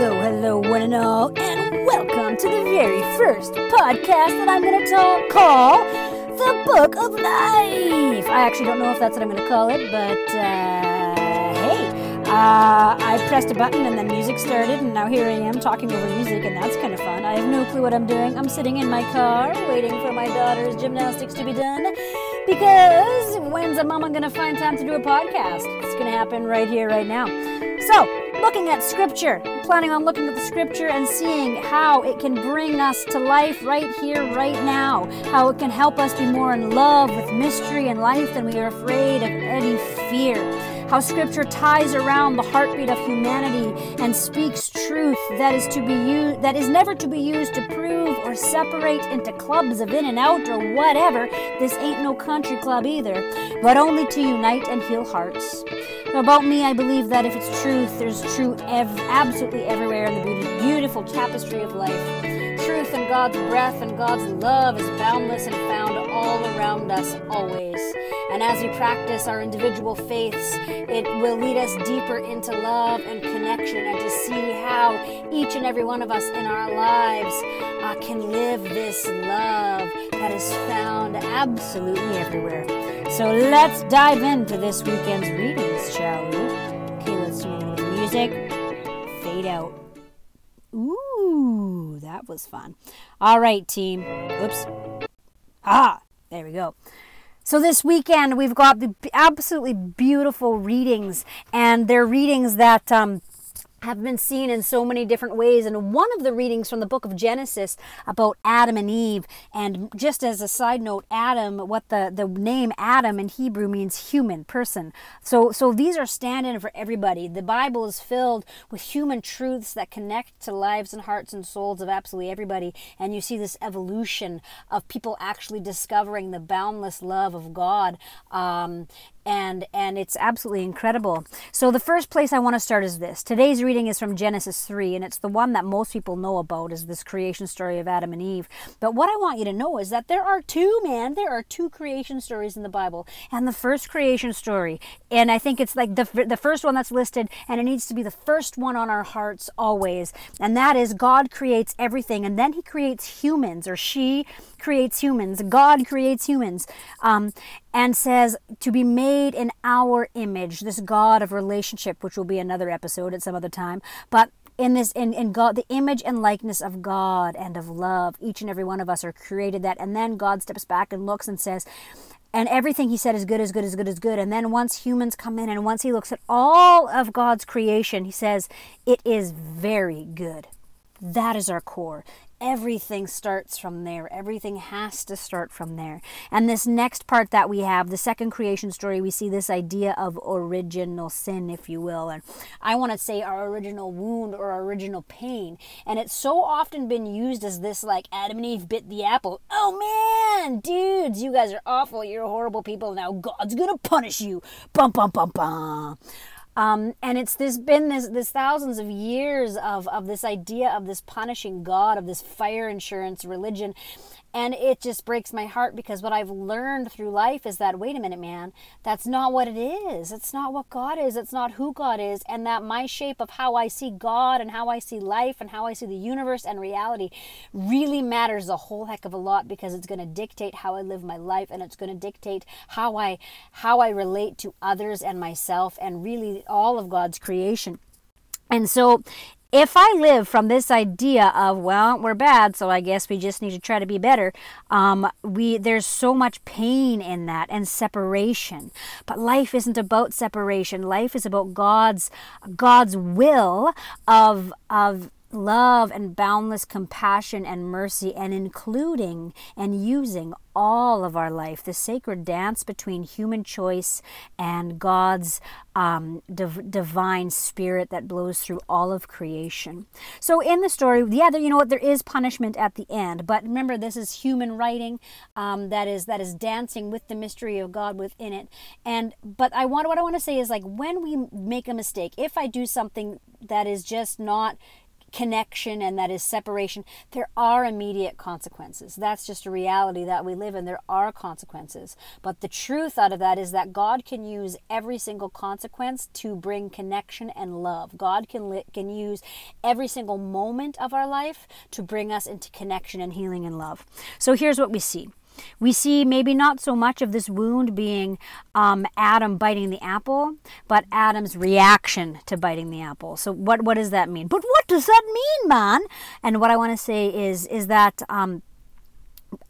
Hello, hello, one and all, and welcome to the very first podcast that I'm going to talk, call The Book of Life. I actually don't know if that's what I'm going to call it, but uh, hey, uh, I pressed a button and then music started, and now here I am talking over music, and that's kind of fun. I have no clue what I'm doing. I'm sitting in my car waiting for my daughter's gymnastics to be done because when's a mama going to find time to do a podcast? It's going to happen right here, right now. So, looking at scripture, planning on looking at the scripture and seeing how it can bring us to life right here, right now. How it can help us be more in love with mystery and life than we are afraid of any fear. How scripture ties around the heartbeat of humanity and speaks truth that is to be used that is never to be used to prove or separate into clubs of in and out or whatever. This ain't no country club either, but only to unite and heal hearts. About me, I believe that if it's truth, there's truth ev- absolutely everywhere in the beautiful tapestry of life. Truth and God's breath and God's love is boundless and found all around us always. And as we practice our individual faiths, it will lead us deeper into love and connection and to see how each and every one of us in our lives uh, can live this love that is found absolutely everywhere. So let's dive into this weekend's readings, shall we? Okay, let's do a little music. Fade out. Ooh, that was fun. All right, team. Oops. Ah, there we go. So this weekend we've got the absolutely beautiful readings, and they're readings that um, have been seen in so many different ways. And one of the readings from the book of Genesis about Adam and Eve, and just as a side note, Adam, what the, the name Adam in Hebrew means human person. So, so these are stand in for everybody. The Bible is filled with human truths that connect to lives and hearts and souls of absolutely everybody. And you see this evolution of people actually discovering the boundless love of God. Um, and and it's absolutely incredible. So the first place I want to start is this. Today's reading is from Genesis 3 and it's the one that most people know about is this creation story of Adam and Eve. But what I want you to know is that there are two, man, there are two creation stories in the Bible. And the first creation story, and I think it's like the the first one that's listed and it needs to be the first one on our hearts always. And that is God creates everything and then he creates humans or she creates humans. God creates humans. Um, and says to be made in our image, this God of relationship, which will be another episode at some other time. But in this in, in God the image and likeness of God and of love, each and every one of us are created that. And then God steps back and looks and says, and everything he said is good, is good, is good, is good. And then once humans come in and once he looks at all of God's creation, he says, it is very good. That is our core everything starts from there. Everything has to start from there. And this next part that we have, the second creation story, we see this idea of original sin, if you will. And I want to say our original wound or our original pain. And it's so often been used as this like Adam and Eve bit the apple. Oh man, dudes, you guys are awful. You're horrible people. Now God's going to punish you. Bum, bum, bum, bum. Um, and it's this been this this thousands of years of of this idea of this punishing God of this fire insurance religion and it just breaks my heart because what I've learned through life is that, wait a minute, man, that's not what it is. It's not what God is. It's not who God is. And that my shape of how I see God and how I see life and how I see the universe and reality really matters a whole heck of a lot because it's going to dictate how I live my life and it's going to dictate how I how I relate to others and myself and really all of God's creation. And so if I live from this idea of well we're bad so I guess we just need to try to be better um, we there's so much pain in that and separation. But life isn't about separation. Life is about God's God's will of of love and boundless compassion and mercy and including and using all of our life, the sacred dance between human choice and God's um, div- divine spirit that blows through all of creation. So, in the story, yeah, there, you know what? There is punishment at the end, but remember, this is human writing um, that is that is dancing with the mystery of God within it. And but I want what I want to say is like when we make a mistake, if I do something that is just not connection and that is separation, there are immediate consequences. That's just a reality that we live in. There are consequences. But the truth out of that is that God can use every single consequence to bring connection and love. God can li- can use every single moment of our life to bring us into connection and healing and love. So here's what we see. We see maybe not so much of this wound being um, Adam biting the apple, but Adam's reaction to biting the apple. So what what does that mean? But what does that mean, man? And what I want to say is is that um,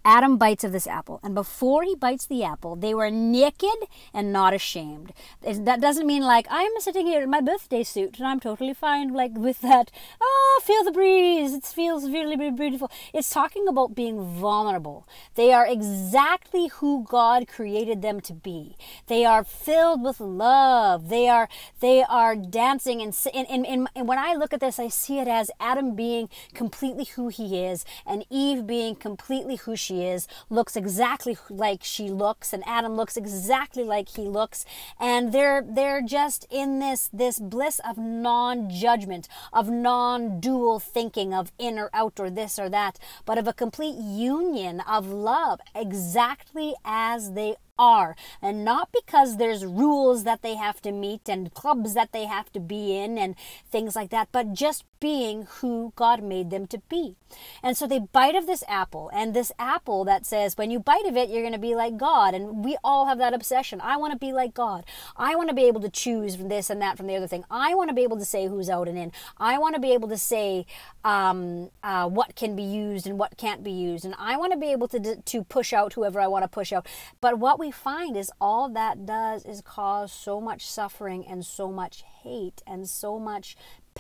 Adam bites of this apple, and before he bites the apple, they were naked and not ashamed. That doesn't mean like I'm sitting here in my birthday suit and I'm totally fine, like with that. Oh, feel the breeze. It feels really, beautiful. It's talking about being vulnerable. They are exactly who God created them to be. They are filled with love. They are they are dancing and and, and, and when I look at this, I see it as Adam being completely who he is, and Eve being completely who she she is, looks exactly like she looks, and Adam looks exactly like he looks, and they're they're just in this this bliss of non-judgment, of non-dual thinking of in or out or this or that, but of a complete union of love, exactly as they are and not because there's rules that they have to meet and clubs that they have to be in and things like that, but just being who God made them to be. And so they bite of this apple, and this apple that says, when you bite of it, you're going to be like God. And we all have that obsession. I want to be like God. I want to be able to choose from this and that from the other thing. I want to be able to say who's out and in. I want to be able to say um, uh, what can be used and what can't be used. And I want to be able to, to push out whoever I want to push out. But what we find is all that does is cause so much suffering and so much hate and so much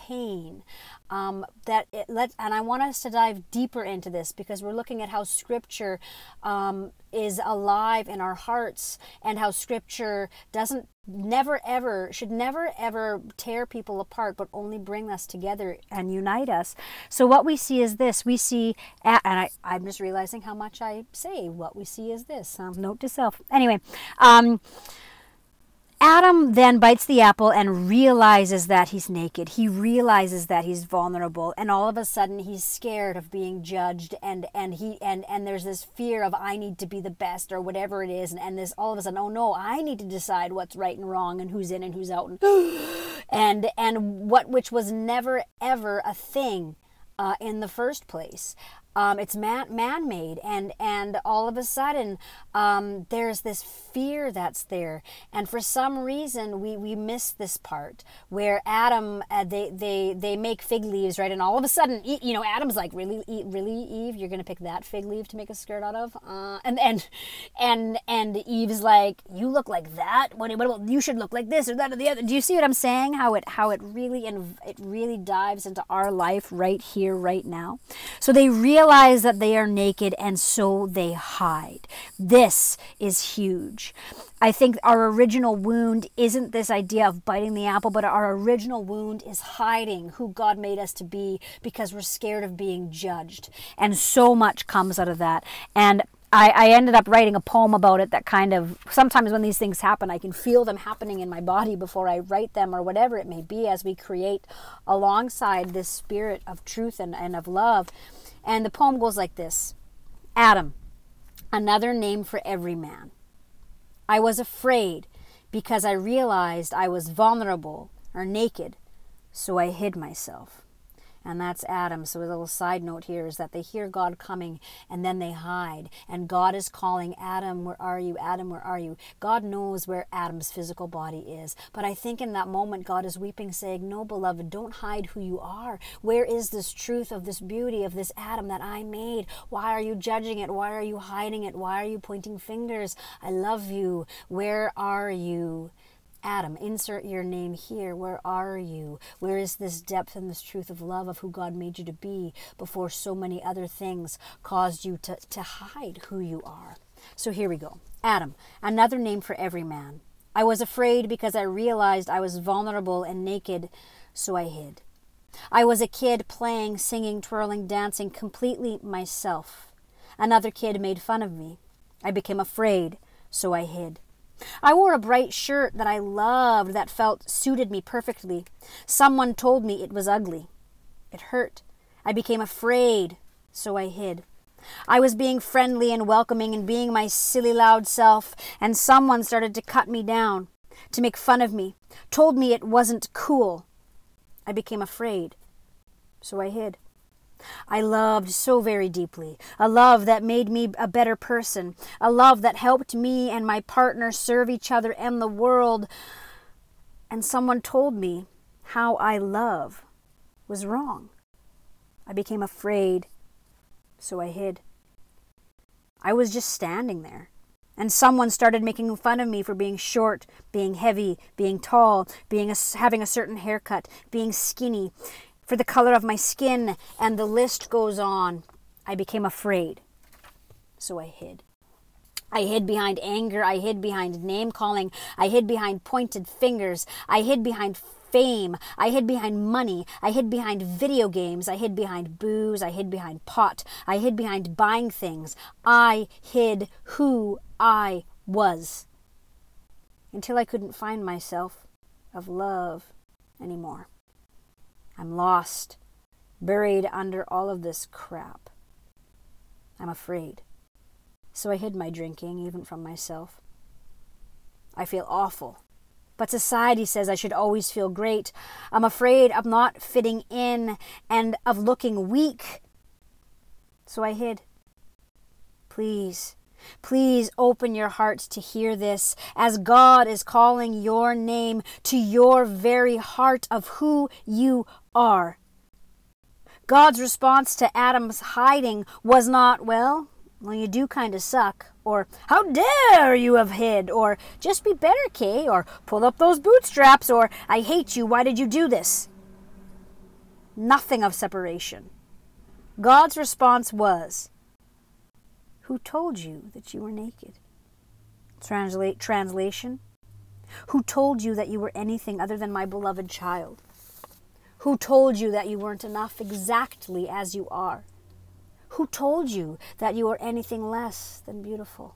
pain um, that it let and i want us to dive deeper into this because we're looking at how scripture um, is alive in our hearts and how scripture doesn't never ever should never ever tear people apart but only bring us together and unite us. So what we see is this. We see and I, i'm just realizing how much i say what we see is this. Um, note to self. Anyway um, Adam then bites the apple and realizes that he's naked. He realizes that he's vulnerable and all of a sudden he's scared of being judged and and he and and there's this fear of I need to be the best or whatever it is and, and this all of a sudden oh no, I need to decide what's right and wrong and who's in and who's out and and, and what which was never ever a thing uh, in the first place. Um, it's man man made, and and all of a sudden um, there's this fear that's there, and for some reason we we miss this part where Adam uh, they they they make fig leaves right, and all of a sudden you know Adam's like really really Eve you're gonna pick that fig leaf to make a skirt out of, uh, and and and and Eve's like you look like that what, what you should look like this or that or the other. Do you see what I'm saying? How it how it really and it really dives into our life right here right now. So they really realize that they are naked and so they hide. This is huge. I think our original wound isn't this idea of biting the apple, but our original wound is hiding who God made us to be because we're scared of being judged. And so much comes out of that. And I, I, ended up writing a poem about it that kind of sometimes when these things happen, I can feel them happening in my body before I write them or whatever it may be as we create alongside this spirit of truth and, and of love. And the poem goes like this Adam, another name for every man. I was afraid because I realized I was vulnerable or naked, so I hid myself and that's Adam. So a little side note here is that they hear God coming and then they hide. And God is calling Adam, where are you? Adam, where are you? God knows where Adam's physical body is. But I think in that moment, God is weeping, saying, No, beloved, don't hide who you are. Where is this truth of this beauty of this Adam that I made? Why are you judging it? Why are you hiding it? Why are you pointing fingers? I love you. Where are you? Adam, insert your name here. Where are you? Where is this depth and this truth of love of who God made you to be before so many other things caused you to, to hide who you are? So here we go. Adam, another name for every man. I was afraid because I realized I was vulnerable and naked, so I hid. I was a kid playing, singing, twirling, dancing, completely myself. Another kid made fun of me. I became afraid, so I hid. I wore a bright shirt that I loved that felt suited me perfectly. Someone told me it was ugly. It hurt. I became afraid, so I hid. I was being friendly and welcoming and being my silly loud self, and someone started to cut me down, to make fun of me, told me it wasn't cool. I became afraid, so I hid. I loved so very deeply, a love that made me a better person, a love that helped me and my partner serve each other and the world. And someone told me how I love was wrong. I became afraid, so I hid. I was just standing there. And someone started making fun of me for being short, being heavy, being tall, being a, having a certain haircut, being skinny for the color of my skin, and the list goes on. I became afraid. So I hid. I hid behind anger. I hid behind name calling. I hid behind pointed fingers. I hid behind fame. I hid behind money. I hid behind video games. I hid behind booze. I hid behind pot. I hid behind buying things. I hid who I was until I couldn't find myself of love anymore. I'm lost, buried under all of this crap. I'm afraid. So I hid my drinking, even from myself. I feel awful. But society says I should always feel great. I'm afraid of not fitting in and of looking weak. So I hid. Please, Please open your hearts to hear this as God is calling your name to your very heart of who you are. God's response to Adam's hiding was not, well, well, you do kind of suck, or how dare you have hid, or just be better, Kay, or pull up those bootstraps, or I hate you, why did you do this? Nothing of separation. God's response was, who told you that you were naked? Translate translation. Who told you that you were anything other than my beloved child? Who told you that you weren't enough exactly as you are? Who told you that you are anything less than beautiful?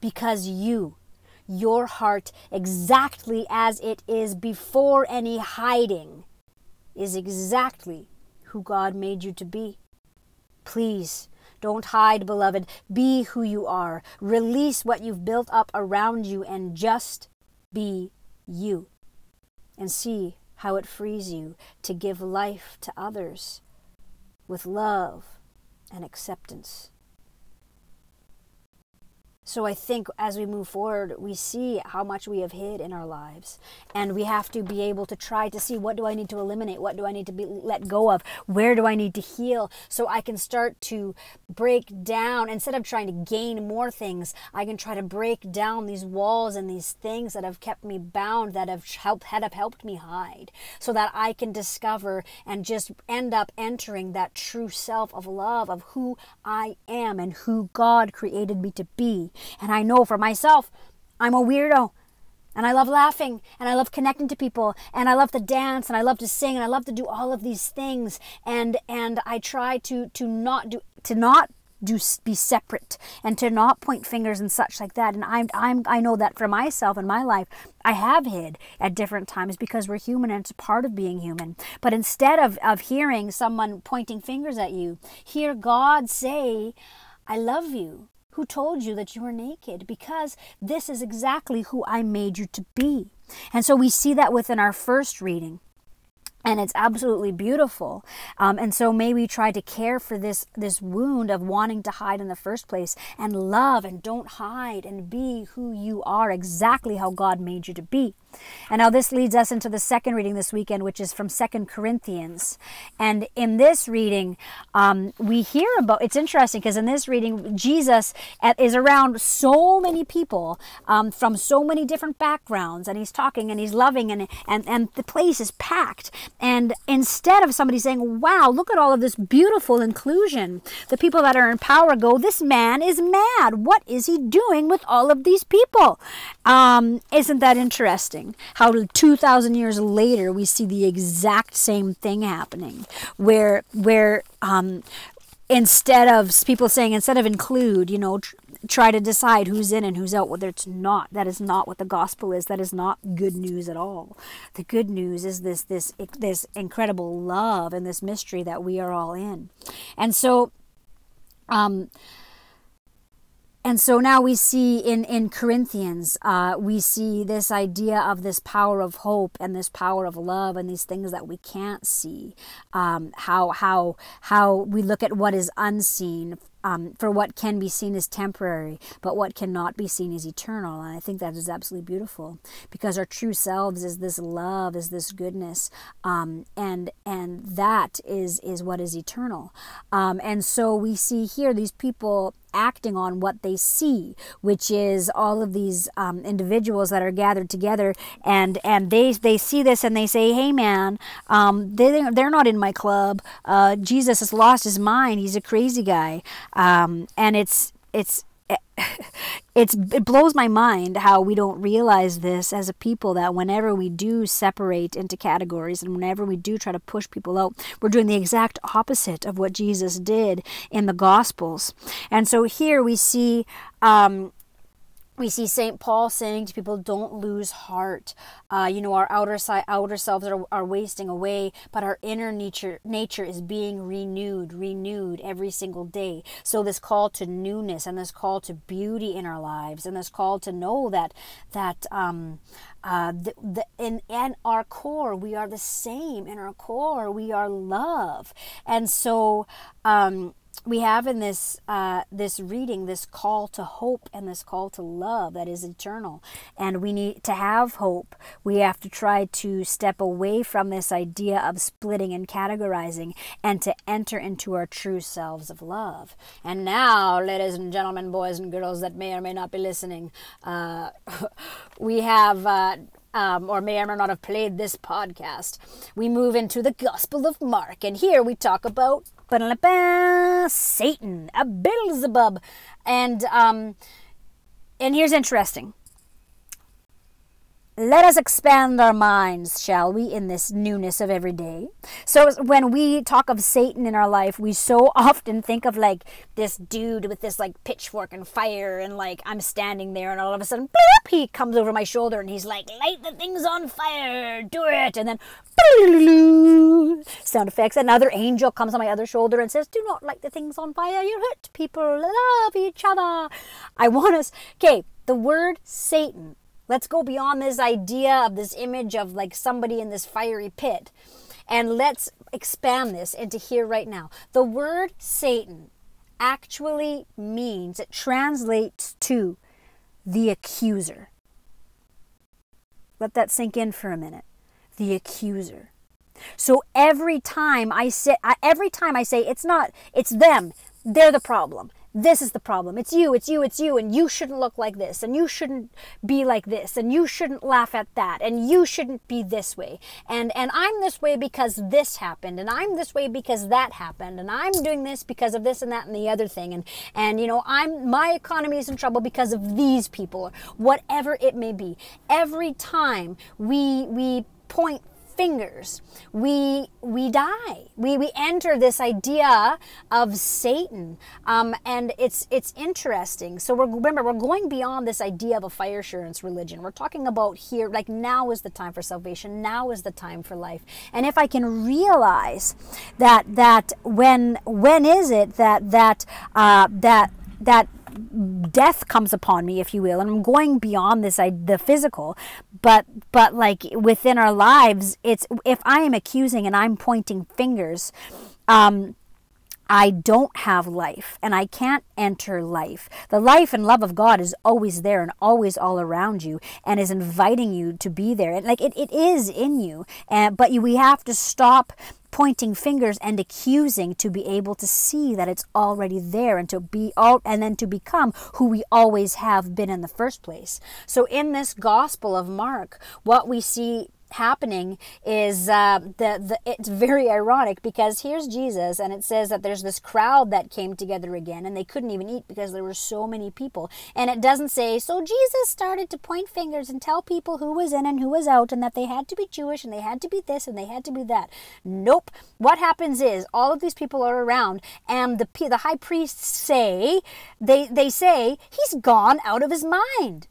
Because you, your heart, exactly as it is before any hiding, is exactly who God made you to be. Please don't hide, beloved. Be who you are. Release what you've built up around you and just be you. And see how it frees you to give life to others with love and acceptance. So I think as we move forward, we see how much we have hid in our lives. And we have to be able to try to see what do I need to eliminate? What do I need to be let go of? Where do I need to heal? So I can start to break down, instead of trying to gain more things, I can try to break down these walls and these things that have kept me bound, that have helped, have helped me hide, so that I can discover and just end up entering that true self of love of who I am and who God created me to be. And I know for myself, I'm a weirdo. And I love laughing and I love connecting to people and I love to dance and I love to sing and I love to do all of these things. And and I try to to not do to not do be separate and to not point fingers and such like that. And I'm I'm I know that for myself in my life I have hid at different times because we're human and it's a part of being human. But instead of of hearing someone pointing fingers at you hear God say I love you who told you that you were naked because this is exactly who I made you to be. And so we see that within our first reading and it's absolutely beautiful. Um, and so may we try to care for this this wound of wanting to hide in the first place, and love and don't hide and be who you are, exactly how God made you to be. And now this leads us into the second reading this weekend, which is from Second Corinthians. And in this reading, um, we hear about. It's interesting because in this reading, Jesus is around so many people um, from so many different backgrounds, and he's talking and he's loving, and and and the place is packed. And instead of somebody saying, "Wow, look at all of this beautiful inclusion," the people that are in power go, "This man is mad. What is he doing with all of these people?" Um, isn't that interesting? How 2,000 years later we see the exact same thing happening, where where um, instead of people saying instead of include, you know, try to decide who's in and who's out. Whether it's not. That is not what the gospel is. That is not good news at all. The good news is this this this incredible love and this mystery that we are all in. And so, um, and so now we see in, in Corinthians, uh, we see this idea of this power of hope and this power of love and these things that we can't see. Um, how, how, how we look at what is unseen um, for what can be seen is temporary, but what cannot be seen is eternal. And I think that is absolutely beautiful because our true selves is this love, is this goodness, um, and and that is is what is eternal. Um, and so we see here these people acting on what they see, which is all of these um, individuals that are gathered together, and and they they see this and they say, "Hey, man, um, they they're not in my club. Uh, Jesus has lost his mind. He's a crazy guy." Um, and it's it's it's it blows my mind how we don't realize this as a people that whenever we do separate into categories and whenever we do try to push people out we're doing the exact opposite of what jesus did in the gospels. And so here we see um, we see St. Paul saying to people, don't lose heart. Uh, you know, our outer side, outer selves are, are wasting away, but our inner nature, nature is being renewed, renewed every single day. So this call to newness and this call to beauty in our lives and this call to know that, that, um, uh, the, the, in, in our core, we are the same. In our core, we are love. And so, um, we have in this uh, this reading this call to hope and this call to love that is eternal. And we need to have hope. We have to try to step away from this idea of splitting and categorizing and to enter into our true selves of love. And now ladies and gentlemen boys and girls that may or may not be listening uh, we have uh, um, or may or may not have played this podcast, we move into the Gospel of Mark. And here we talk about Satan, a Beelzebub. And um, and here's interesting. Let us expand our minds, shall we, in this newness of every day. So, when we talk of Satan in our life, we so often think of like this dude with this like pitchfork and fire, and like I'm standing there, and all of a sudden, bloop, he comes over my shoulder and he's like, Light the things on fire, do it. And then, sound effects. Another angel comes on my other shoulder and says, Do not light the things on fire, you hurt people, love each other. I want us, okay, the word Satan Let's go beyond this idea of this image of like somebody in this fiery pit. And let's expand this into here right now. The word Satan actually means, it translates to the accuser. Let that sink in for a minute. The accuser. So every time I say, every time I say it's not, it's them, they're the problem this is the problem. It's you, it's you, it's you, and you shouldn't look like this, and you shouldn't be like this, and you shouldn't laugh at that, and you shouldn't be this way. And and I'm this way because this happened, and I'm this way because that happened, and I'm doing this because of this and that and the other thing. And and you know, I'm my economy is in trouble because of these people, whatever it may be. Every time we we point fingers, we we die. We we enter this idea of Satan, um, and it's it's interesting. So we're remember we're going beyond this idea of a fire assurance religion. We're talking about here like now is the time for salvation. Now is the time for life. And if I can realize that that when when is it that that uh, that that death comes upon me if you will and i'm going beyond this I, the physical but but like within our lives it's if i am accusing and i'm pointing fingers um I don't have life and I can't enter life. The life and love of God is always there and always all around you and is inviting you to be there. And like it, it is in you. And but you, we have to stop pointing fingers and accusing to be able to see that it's already there and to be all and then to become who we always have been in the first place. So in this gospel of Mark, what we see happening is uh, the, the it's very ironic because here's Jesus and it says that there's this crowd that came together again and they couldn't even eat because there were so many people. And it doesn't say so Jesus started to point fingers and tell people who was in and who was out and that they had to be Jewish and they had to be this and they had to be that. Nope. What happens is all of these people are around and the the high priests say they they say he's gone out of his mind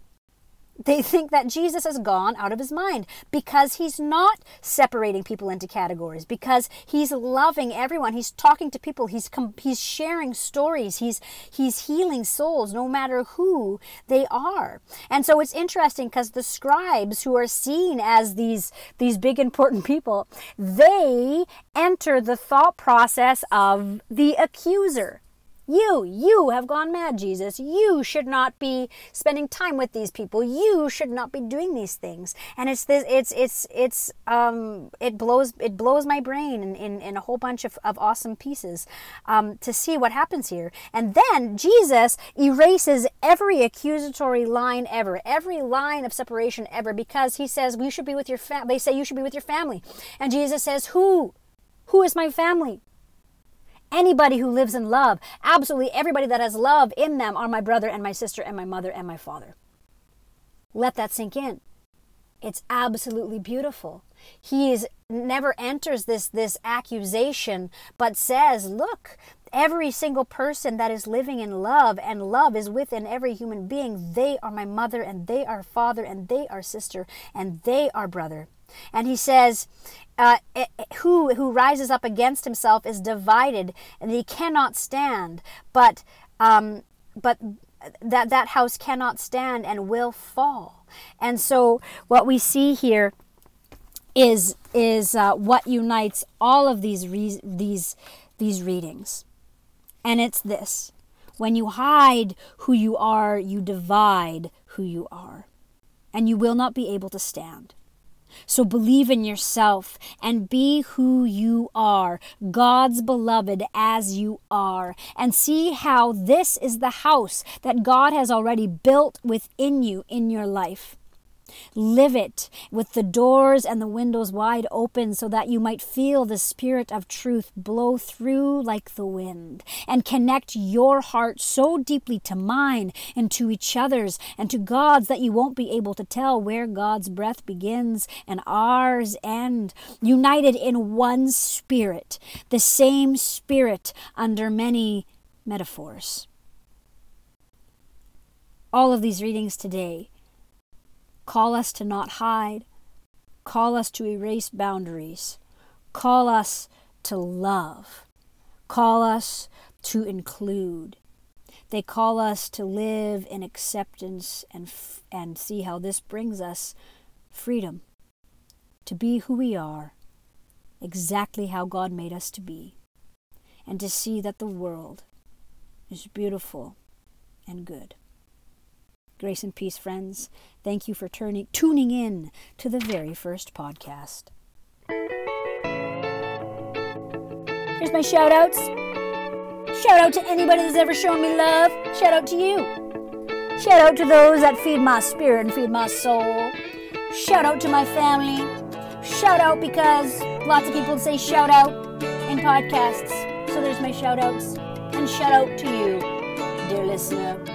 they think that Jesus has gone out of his mind because he's not separating people into categories, because he's loving everyone. He's talking to people. He's he's sharing stories. He's he's healing souls no matter who they are. And so it's interesting because the scribes who are seen as these these big important people, they enter the thought process of the accuser. You, you have gone mad, Jesus. You should not be spending time with these people. You should not be doing these things. And it's this, it's, it's, it's, um, it blows, it blows my brain in, in, in a whole bunch of, of awesome pieces, um, to see what happens here. And then Jesus erases every accusatory line ever, every line of separation ever, because he says, we should be with your family. They say you should be with your family. And Jesus says, who? Who is my family? Anybody who lives in love, absolutely everybody that has love in them are my brother and my sister and my mother and my father. Let that sink in. It's absolutely beautiful. He is, never enters this, this accusation, but says, Look, every single person that is living in love and love is within every human being. They are my mother and they are father and they are sister and they are brother. And he says, uh, eh, eh, who who rises up against himself is divided, and he cannot stand. But um, but that that house cannot stand and will fall. And so what we see here is is uh, what unites all of these re- these these readings, and it's this: when you hide who you are, you divide who you are, and you will not be able to stand. So believe in yourself and be who you are, God's beloved as you are, and see how this is the house that God has already built within you in your life. Live it with the doors and the windows wide open so that you might feel the Spirit of truth blow through like the wind and connect your heart so deeply to mine and to each other's and to God's that you won't be able to tell where God's breath begins and ours end. United in one Spirit, the same Spirit under many metaphors. All of these readings today Call us to not hide. Call us to erase boundaries. Call us to love. Call us to include. They call us to live in acceptance and, f- and see how this brings us freedom to be who we are, exactly how God made us to be, and to see that the world is beautiful and good. Grace and peace, friends. Thank you for turning, tuning in to the very first podcast. Here's my shout outs. Shout out to anybody that's ever shown me love. Shout out to you. Shout out to those that feed my spirit and feed my soul. Shout out to my family. Shout out because lots of people say shout out in podcasts. So there's my shout outs. And shout out to you, dear listener.